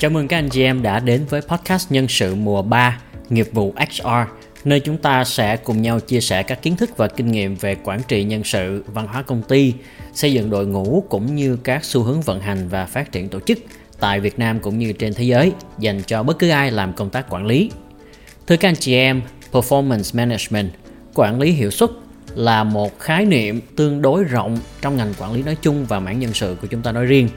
Chào mừng các anh chị em đã đến với podcast nhân sự mùa 3 nghiệp vụ HR nơi chúng ta sẽ cùng nhau chia sẻ các kiến thức và kinh nghiệm về quản trị nhân sự, văn hóa công ty, xây dựng đội ngũ cũng như các xu hướng vận hành và phát triển tổ chức tại Việt Nam cũng như trên thế giới dành cho bất cứ ai làm công tác quản lý. Thưa các anh chị em, performance management, quản lý hiệu suất là một khái niệm tương đối rộng trong ngành quản lý nói chung và mảng nhân sự của chúng ta nói riêng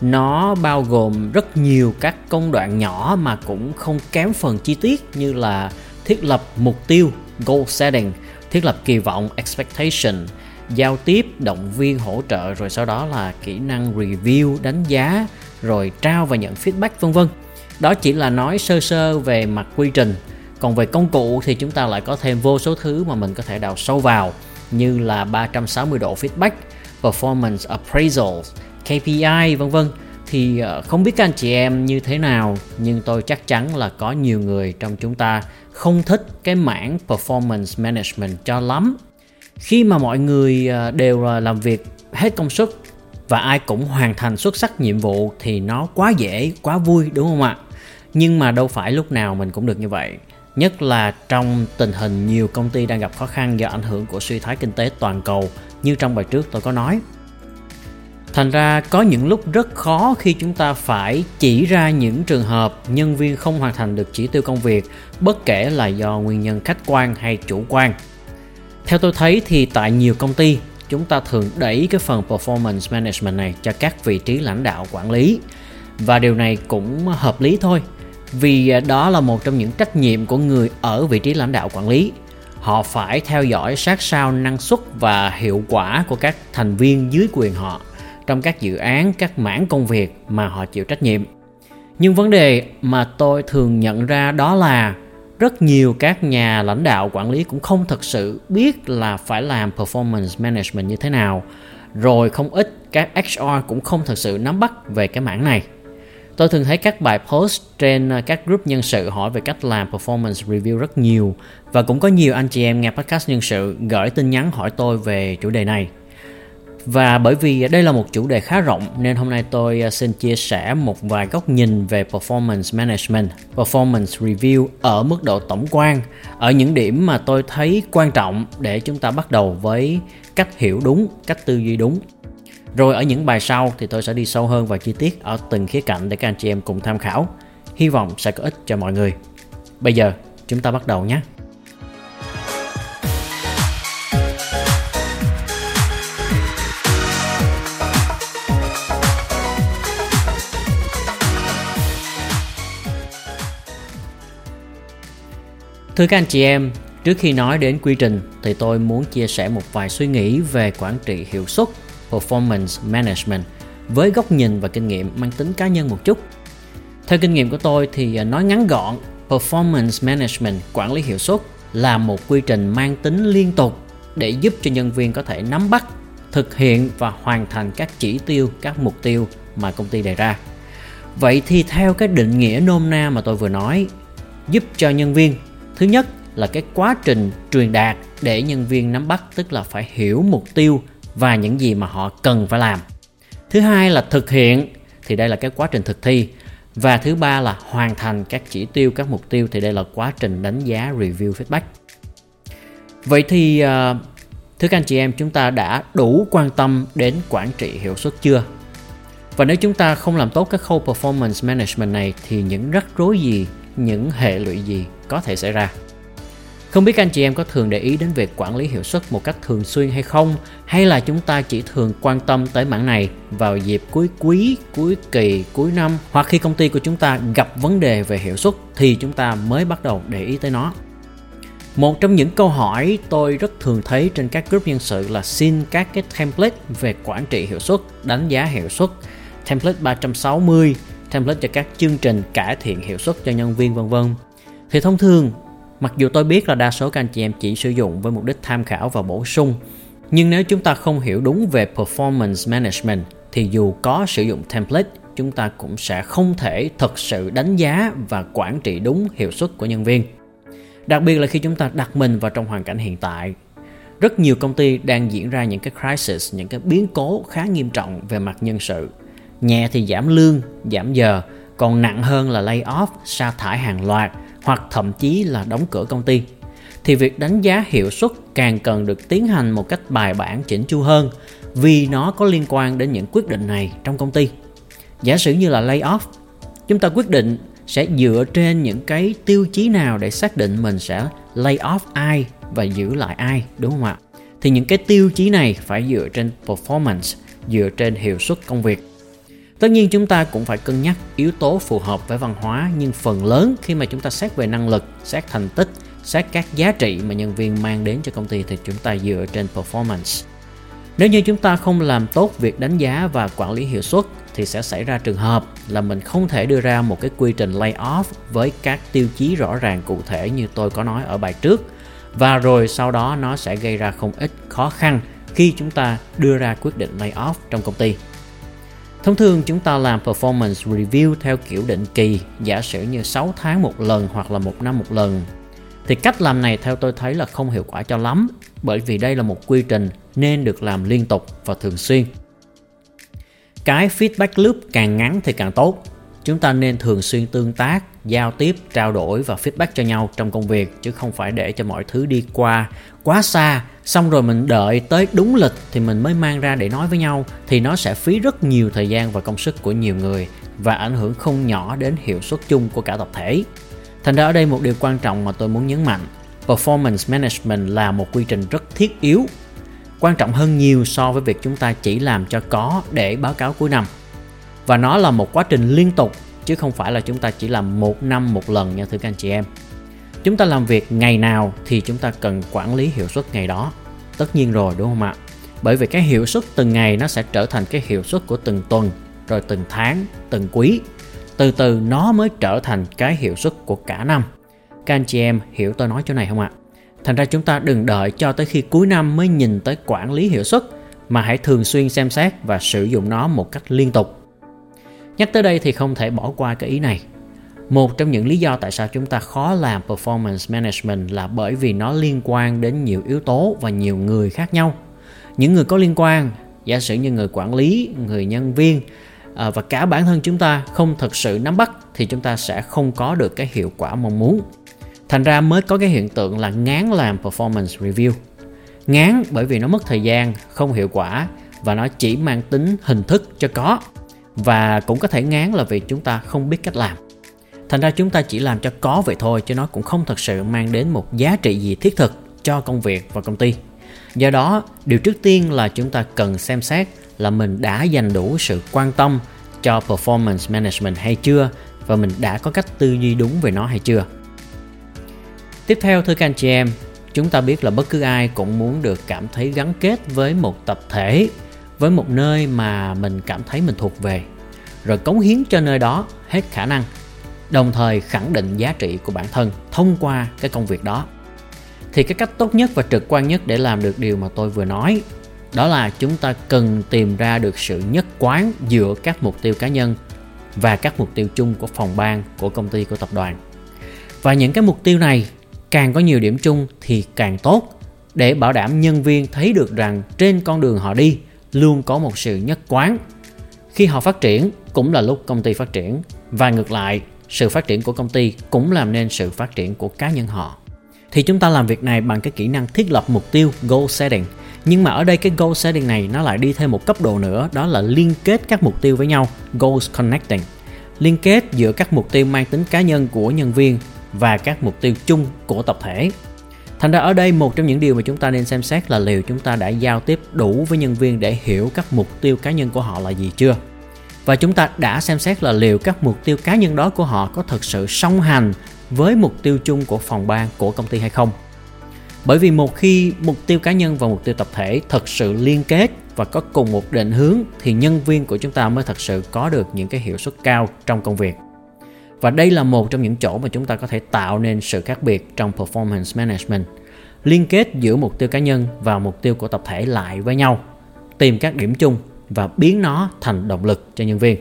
nó bao gồm rất nhiều các công đoạn nhỏ mà cũng không kém phần chi tiết như là thiết lập mục tiêu, goal setting, thiết lập kỳ vọng, expectation, giao tiếp, động viên, hỗ trợ, rồi sau đó là kỹ năng review, đánh giá, rồi trao và nhận feedback, vân vân đó chỉ là nói sơ sơ về mặt quy trình còn về công cụ thì chúng ta lại có thêm vô số thứ mà mình có thể đào sâu vào, như là 360 độ feedback, performance appraisals. KPI vân vân. Thì ờ, không biết các anh chị em như thế nào, nhưng tôi chắc chắn là có nhiều người trong chúng ta không thích cái mảng performance management cho lắm. Khi mà mọi người ờ, đều làm việc hết công suất và ai cũng hoàn thành xuất sắc nhiệm vụ thì nó quá dễ, quá vui, đúng không ạ? Nhưng mà đâu phải lúc nào mình cũng được như vậy. Nhất là trong tình hình nhiều công ty đang gặp khó khăn do ảnh hưởng của suy thoái kinh tế toàn cầu, như trong bài trước tôi có nói thành ra có những lúc rất khó khi chúng ta phải chỉ ra những trường hợp nhân viên không hoàn thành được chỉ tiêu công việc, bất kể là do nguyên nhân khách quan hay chủ quan. Theo tôi thấy thì tại nhiều công ty, chúng ta thường đẩy cái phần performance management này cho các vị trí lãnh đạo quản lý. Và điều này cũng hợp lý thôi, vì đó là một trong những trách nhiệm của người ở vị trí lãnh đạo quản lý. Họ phải theo dõi sát sao năng suất và hiệu quả của các thành viên dưới quyền họ trong các dự án, các mảng công việc mà họ chịu trách nhiệm. Nhưng vấn đề mà tôi thường nhận ra đó là rất nhiều các nhà lãnh đạo quản lý cũng không thật sự biết là phải làm performance management như thế nào. Rồi không ít các HR cũng không thật sự nắm bắt về cái mảng này. Tôi thường thấy các bài post trên ờ, các group nhân sự hỏi về cách làm performance review rất nhiều. Và cũng có nhiều anh chị em nghe podcast nhân sự gửi tin nhắn hỏi tôi về chủ đề này và bởi vì đây là một chủ đề khá rộng nên hôm nay tôi à, xin chia sẻ một vài góc nhìn về performance management, performance review ở mức độ tổng quan, ở những điểm mà tôi thấy quan trọng để chúng ta bắt đầu với cách hiểu đúng, cách tư duy đúng. Rồi ở những bài sau thì tôi sẽ đi sâu hơn vào chi tiết ở từng khía cạnh để các anh chị em cùng tham khảo. Hy vọng sẽ có ích cho mọi người. Bây giờ chúng ta bắt đầu nhé. Thưa các anh chị em, trước khi nói đến quy trình thì tôi muốn chia sẻ một vài suy nghĩ về quản trị hiệu suất, performance management với góc nhìn và kinh nghiệm mang tính cá nhân một chút. Theo kinh nghiệm của tôi thì à, nói ngắn gọn, performance management quản lý hiệu suất là một quy trình mang tính liên tục để giúp cho nhân viên có thể nắm bắt, thực hiện và hoàn thành các chỉ tiêu, các mục tiêu mà công ty đề ra. Vậy thì theo cái định nghĩa nôm na mà tôi vừa nói, giúp cho nhân viên thứ nhất là cái quá trình truyền đạt để nhân viên nắm bắt, tức là phải hiểu mục tiêu và những gì mà họ cần phải làm. Thứ hai là thực hiện, thì đây là cái quá trình thực thi. Và thứ ba là hoàn thành các chỉ tiêu, các mục tiêu, thì đây là quá trình đánh giá, review, feedback. Vậy thì à, thưa các anh chị em, chúng ta đã đủ quan tâm đến quản trị hiệu suất chưa? Và nếu chúng ta không làm tốt các khâu performance management này thì những rắc rối gì những hệ lụy gì có thể xảy ra. Không biết anh chị em có thường để ý đến việc quản lý hiệu suất một cách thường xuyên hay không hay là chúng ta chỉ thường quan tâm tới mảng này vào dịp cuối quý, cuối kỳ, cuối năm hoặc khi công ty của chúng ta gặp vấn đề về hiệu suất thì chúng ta mới bắt đầu để ý tới nó. Một trong những câu hỏi tôi rất thường thấy trên các group nhân sự là xin các cái template về quản trị hiệu suất, đánh giá hiệu suất, template 360, template cho các chương trình cải thiện hiệu suất cho nhân viên vân vân thì thông thường, mặc dù tôi biết là đa số các anh chị em chỉ sử dụng với mục đích tham khảo và bổ sung, nhưng nếu chúng ta không hiểu đúng về performance management thì dù có sử dụng template, chúng ta cũng sẽ không thể thực sự đánh giá và quản trị đúng hiệu suất của nhân viên. Đặc biệt là khi chúng ta đặt mình vào trong hoàn cảnh hiện tại. Rất nhiều công ty đang diễn ra những cái crisis, những cái biến cố khá nghiêm trọng về mặt nhân sự. Nhẹ thì giảm lương, giảm giờ, còn nặng hơn là lay off, sa thải hàng loạt hoặc thậm chí là đóng cửa công ty thì việc đánh giá hiệu suất càng cần được tiến hành một cách bài bản chỉnh chu hơn vì nó có liên quan đến những quyết định này trong công ty. Giả sử như là lay off, chúng ta quyết định sẽ dựa trên những cái tiêu chí nào để xác định mình sẽ lay off ai và giữ lại ai đúng không ạ? Thì những cái tiêu chí này phải dựa trên performance, dựa trên hiệu suất công việc. Tất nhiên chúng ta cũng phải cân nhắc yếu tố phù hợp với văn hóa nhưng phần lớn khi mà chúng ta xét về năng lực, xét thành tích, xét các giá trị mà nhân viên mang đến cho công ty thì chúng ta dựa trên performance. Nếu như chúng ta không làm tốt việc đánh giá và quản lý hiệu suất thì sẽ xảy ra trường hợp là mình không thể đưa ra một cái quy trình lay off với các tiêu chí rõ ràng cụ thể như tôi có nói ở bài trước và rồi sau đó nó sẽ gây ra không ít khó khăn khi chúng ta đưa ra quyết định lay off trong công ty. Thông thường chúng ta làm performance review theo kiểu định kỳ, giả sử như 6 tháng một lần hoặc là một năm một lần. Thì cách làm này theo tôi thấy là không hiệu quả cho lắm, bởi vì đây là một quy trình nên được làm liên tục và thường xuyên. Cái feedback loop càng ngắn thì càng tốt. Chúng ta nên thường xuyên tương tác, giao tiếp, trao đổi và feedback cho nhau trong công việc chứ không phải để cho mọi thứ đi qua quá xa xong rồi mình đợi tới đúng lịch thì mình mới mang ra để nói với nhau thì nó sẽ phí rất nhiều thời gian và công sức của nhiều người và ảnh hưởng không nhỏ đến hiệu suất chung của cả tập thể. Thành ra ở đây một điều quan trọng mà tôi muốn nhấn mạnh, performance management là một quy trình rất thiết yếu, quan trọng hơn nhiều so với việc chúng ta chỉ làm cho có để báo cáo cuối năm. Và nó là một quá trình liên tục, chứ không phải là chúng ta chỉ làm một năm một lần nha, thưa các anh chị em. Chúng ta làm việc ngày nào thì chúng ta cần quản lý hiệu suất ngày đó. Tất nhiên rồi, đúng không ạ? Bởi vì cái hiệu suất từng ngày nó sẽ trở thành cái hiệu suất của từng tuần, rồi từng tháng, từng quý. Từ từ nó mới trở thành cái hiệu suất của cả năm. Các anh chị em hiểu tôi nói chỗ này không ạ? Thành ra chúng ta đừng đợi cho tới khi cuối năm mới nhìn tới quản lý hiệu suất, mà hãy thường xuyên xem xét và sử dụng nó một cách liên tục nhắc tới đây thì không thể bỏ qua cái ý này. Một trong những lý do tại sao chúng ta khó làm performance management là bởi vì nó liên quan đến nhiều yếu tố và nhiều người khác nhau. Những người có liên quan, giả sử như người quản lý, người nhân viên à, và cả bản thân chúng ta không thực sự nắm bắt thì chúng ta sẽ không có được cái hiệu quả mong muốn. Thành ra mới có cái hiện tượng là ngán làm performance review. Ngán bởi vì nó mất thời gian, không hiệu quả và nó chỉ mang tính hình thức cho có và cũng có thể ngán là vì chúng ta không biết cách làm. Thành ra chúng ta chỉ làm cho có vậy thôi, chứ nó cũng không thật sự mang đến một giá trị gì thiết thực cho công việc và công ty. Do đó, điều trước tiên là chúng ta cần xem xét là mình đã dành đủ sự quan tâm cho performance management hay chưa, và mình đã có cách tư duy đúng về nó hay chưa. Tiếp theo, thưa các anh chị em, chúng ta biết là bất cứ ai cũng muốn được cảm thấy gắn kết với một tập thể với một nơi mà mình cảm thấy mình thuộc về, rồi cống hiến cho nơi đó hết khả năng, đồng thời khẳng định giá trị của bản thân thông qua cái công việc đó. Thì cái cách tốt nhất và trực quan nhất để làm được điều mà tôi vừa nói, đó là chúng ta cần tìm ra được sự nhất quán giữa các mục tiêu cá nhân và các mục tiêu chung của phòng ban, của công ty, của tập đoàn. Và những cái mục tiêu này càng có nhiều điểm chung thì càng tốt để bảo đảm nhân viên thấy được rằng trên con đường họ đi luôn có một sự nhất quán. Khi họ phát triển, cũng là lúc công ty phát triển. Và ngược lại, sự phát triển của công ty cũng làm nên sự phát triển của cá nhân họ. Thì chúng ta làm việc này bằng cái kỹ năng thiết lập mục tiêu goal setting. Nhưng mà ở đây cái goal setting này nó lại đi thêm một cấp độ nữa, đó là liên kết các mục tiêu với nhau, goals connecting. Liên kết giữa các mục tiêu mang tính cá nhân của nhân viên và các mục tiêu chung của tập thể thành ra ở đây một trong những điều mà chúng ta nên xem xét là liệu chúng ta đã giao tiếp đủ với nhân viên để hiểu các mục tiêu cá nhân của họ là gì chưa? Và chúng ta đã xem xét là liệu các mục tiêu cá nhân đó của họ có thực sự song hành với mục tiêu chung của phòng ban, của công ty hay không? Bởi vì một khi mục tiêu cá nhân và mục tiêu tập thể thật sự liên kết và có cùng một định hướng, thì nhân viên của chúng ta mới thật sự có được những cái hiệu suất cao trong công việc và đây là một trong những chỗ mà chúng ta có thể tạo nên sự khác biệt trong performance management, liên kết giữa mục tiêu cá nhân và mục tiêu của tập thể lại với nhau, tìm các điểm chung và biến nó thành động lực cho nhân viên.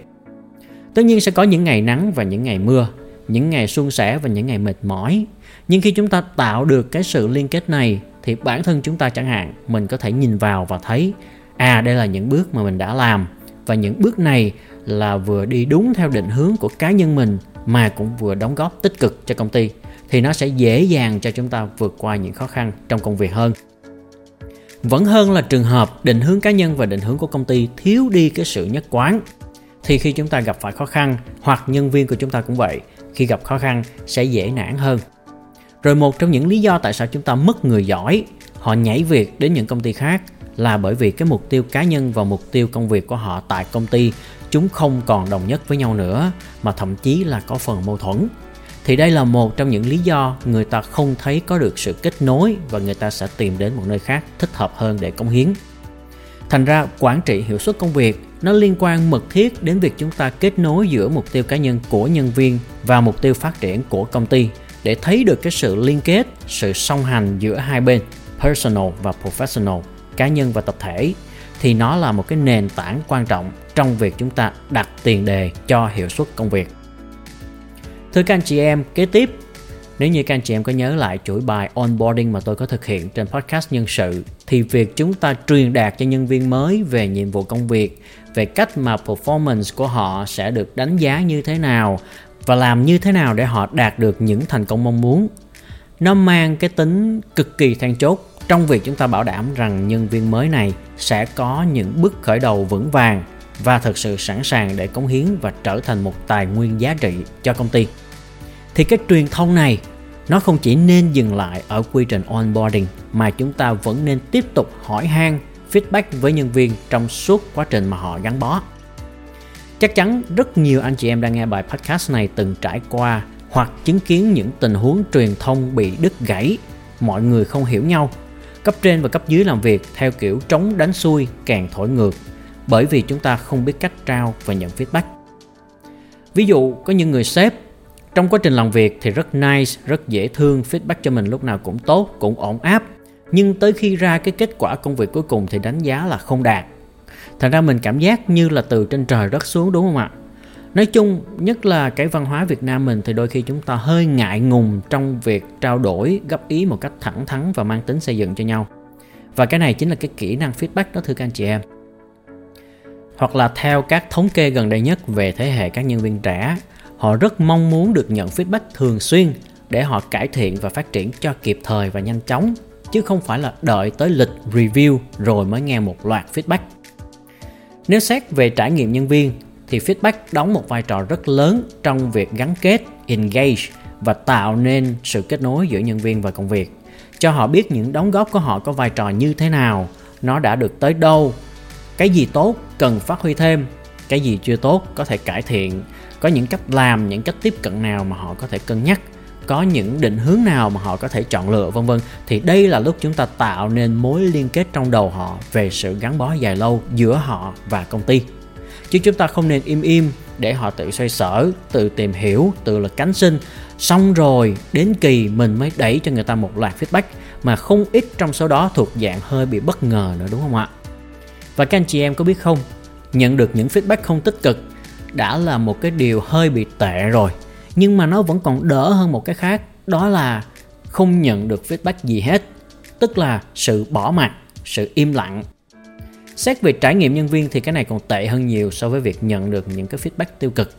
Tất nhiên sẽ có những ngày nắng và những ngày mưa, những ngày suôn sẻ và những ngày mệt mỏi. Nhưng khi chúng ta tạo được cái sự liên kết này thì bản thân chúng ta chẳng hạn, mình có thể nhìn vào và thấy à đây là những bước mà mình đã làm. Và những bước này là vừa đi đúng theo định hướng của cá nhân mình mà cũng vừa đóng góp tích cực cho công ty, thì nó sẽ dễ dàng cho chúng ta vượt qua những khó khăn trong công việc hơn. Vẫn hơn là trường hợp định hướng cá nhân và định hướng của công ty thiếu đi cái sự nhất quán, thì khi chúng ta gặp phải khó khăn, hoặc nhân viên của chúng ta cũng vậy, khi gặp khó khăn sẽ dễ nản hơn. Rồi một trong những lý do tại sao chúng ta mất người giỏi, họ nhảy việc đến những công ty khác là bởi vì cái mục tiêu cá nhân và mục tiêu công việc của họ tại công ty chúng không còn đồng nhất với nhau nữa, mà thậm chí là có phần mâu thuẫn. Thì đây là một trong những lý do người ta không thấy có được sự kết nối và người ta sẽ tìm đến một nơi khác thích hợp hơn để cống hiến. Thành ra, quản trị hiệu suất công việc, nó liên quan mật thiết đến việc chúng ta kết nối giữa mục tiêu cá nhân của nhân viên và mục tiêu phát triển của công ty để thấy được cái sự liên kết, sự song hành giữa hai bên, personal và professional, cá nhân và tập thể. Thì nó là một cái nền tảng quan trọng trong việc chúng ta đặt tiền đề cho hiệu suất công việc Thưa các anh chị em, kế tiếp nếu như các anh chị em có nhớ lại chuỗi bài onboarding mà tôi có thực hiện trên podcast nhân sự thì việc chúng ta truyền đạt cho nhân viên mới về nhiệm vụ công việc, về cách mà performance của họ sẽ được đánh giá như thế nào và làm như thế nào để họ đạt được những thành công mong muốn. Nó mang cái tính cực kỳ then chốt trong việc chúng ta bảo đảm rằng nhân viên mới này sẽ có những bước khởi đầu vững vàng và thực sự sẵn sàng để cống hiến và trở thành một tài nguyên giá trị cho công ty. Thì cái truyền thông này, nó không chỉ nên dừng lại ở quy trình onboarding mà chúng ta vẫn nên tiếp tục hỏi han, feedback với nhân viên trong suốt quá trình mà họ gắn bó. Chắc chắn rất nhiều anh chị em đang nghe bài podcast này từng trải qua hoặc chứng kiến những tình huống truyền thông bị đứt gãy, mọi người không hiểu nhau, cấp trên và cấp dưới làm việc theo kiểu trống đánh xuôi, càng thổi ngược bởi vì chúng ta không biết cách trao và nhận feedback. Ví dụ có những người sếp trong quá trình làm việc thì rất nice, rất dễ thương, feedback cho mình lúc nào cũng tốt, cũng ổn áp. Nhưng tới khi ra cái kết quả công việc cuối cùng thì đánh giá là không đạt. Thành ra mình cảm giác như là từ trên trời rớt xuống đúng không ạ? Nói chung, nhất là cái văn hóa Việt Nam mình thì đôi khi chúng ta hơi ngại ngùng trong việc trao đổi, góp ý một cách thẳng thắn và mang tính xây dựng cho nhau. Và cái này chính là cái kỹ năng feedback đó thưa các anh chị em hoặc là theo các thống kê gần đây nhất về thế hệ các nhân viên trẻ, họ rất mong muốn được nhận feedback thường xuyên để họ cải thiện và phát triển cho kịp thời và nhanh chóng, chứ không phải là đợi tới lịch review rồi mới nghe một loạt feedback. Nếu xét về trải nghiệm nhân viên, thì feedback đóng một vai trò rất lớn trong việc gắn kết, engage và tạo nên sự kết nối giữa nhân viên và công việc, cho họ biết những đóng góp của họ có vai trò như thế nào, nó đã được tới đâu, cái gì tốt cần phát huy thêm, cái gì chưa tốt có thể cải thiện, có những cách làm, những cách tiếp cận nào mà họ có thể cân nhắc, có những định hướng nào mà họ có thể chọn lựa, vân vân. Thì đây là lúc chúng ta tạo nên mối liên kết trong đầu họ về sự gắn bó dài lâu giữa họ và công ty. Chứ chúng ta không nên im im để họ tự xoay sở, tự tìm hiểu, tự là cánh sinh. Xong rồi, đến kỳ mình mới đẩy cho người ta một loạt feedback mà không ít trong số đó thuộc dạng hơi bị bất ngờ nữa, đúng không ạ? Và các anh chị em có biết không, nhận được những feedback không tích cực đã là một cái điều hơi bị tệ rồi. Nhưng mà nó vẫn còn đỡ hơn một cái khác, đó là không nhận được feedback gì hết. Tức là sự bỏ mặt, sự im lặng. Xét về trải nghiệm nhân viên thì cái này còn tệ hơn nhiều so với việc nhận được những cái feedback tiêu cực.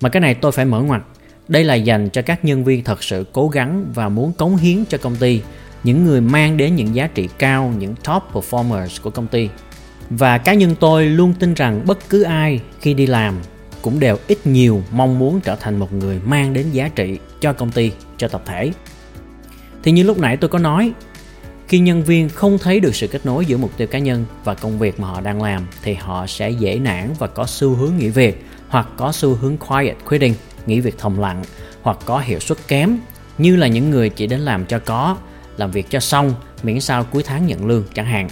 Mà cái này tôi phải mở ngoặt. Đây là dành cho các nhân viên thật sự cố gắng và muốn cống hiến cho công ty, những người mang đến những giá trị cao, những top performers của công ty và cá nhân tôi luôn tin rằng bất cứ ai khi đi làm cũng đều ít nhiều mong muốn trở thành một người mang đến giá trị cho công ty, cho tập thể. Thì như lúc nãy tôi có nói, khi nhân viên không thấy được sự kết nối giữa mục tiêu cá nhân và công việc mà họ đang làm thì họ sẽ dễ nản và có xu hướng nghỉ việc hoặc có xu hướng quiet quitting, nghỉ việc thầm lặng hoặc có hiệu suất kém, như là những người chỉ đến làm cho có, làm việc cho xong, miễn sao cuối tháng nhận lương chẳng hạn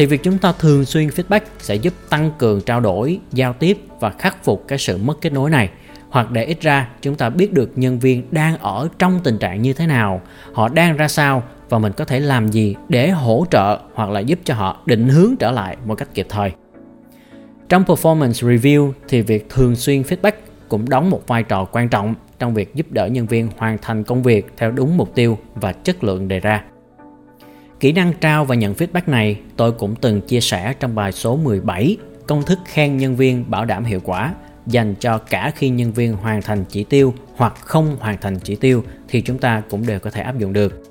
thì việc chúng ta thường xuyên feedback sẽ giúp tăng cường trao đổi, giao tiếp và khắc phục cái sự mất kết nối này. Hoặc để ít ra chúng ta biết được nhân viên đang ở trong tình trạng như thế nào, họ đang ra sao và mình có thể làm gì để hỗ trợ hoặc là giúp cho họ định hướng trở lại một cách kịp thời. Trong performance review thì việc thường xuyên feedback cũng đóng một vai trò quan trọng trong việc giúp đỡ nhân viên hoàn thành công việc theo đúng mục tiêu và chất lượng đề ra. Kỹ năng trao và nhận feedback này tôi cũng từng chia sẻ trong bài số 17 công thức khen nhân viên bảo đảm hiệu quả dành cho cả khi nhân viên hoàn thành chỉ tiêu hoặc không hoàn thành chỉ tiêu thì chúng ta cũng đều có thể áp dụng được.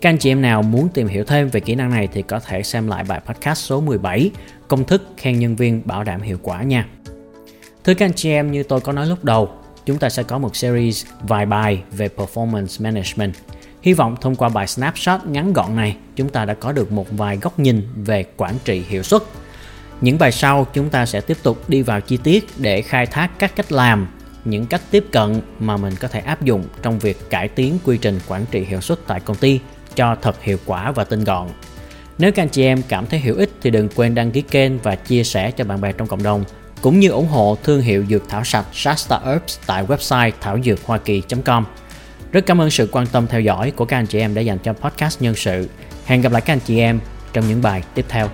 Các anh chị em nào muốn tìm hiểu thêm về kỹ năng này thì có thể xem lại bài podcast số 17 Công thức khen nhân viên bảo đảm hiệu quả nha. Thưa các anh chị em như tôi có nói lúc đầu, chúng ta sẽ có một series vài bài về performance management. Hy vọng thông qua bài snapshot ngắn gọn này, chúng ta đã có được một vài góc nhìn về quản trị hiệu suất. Những bài sau chúng ta sẽ tiếp tục đi vào chi tiết để khai thác các cách làm, những cách tiếp cận mà mình có thể áp dụng trong việc cải tiến quy trình quản trị hiệu suất tại công ty cho thật hiệu quả và tinh gọn. Nếu các anh chị em cảm thấy hữu ích thì đừng quên đăng ký kênh và chia sẻ cho bạn bè trong cộng đồng cũng như ủng hộ thương hiệu dược thảo sạch Shasta Herbs tại website thảo dược hoa kỳ.com. Rất cảm ơn sự quan tâm theo dõi của các anh chị em đã dành cho podcast nhân sự. Hẹn gặp lại các anh chị em trong những bài tiếp theo.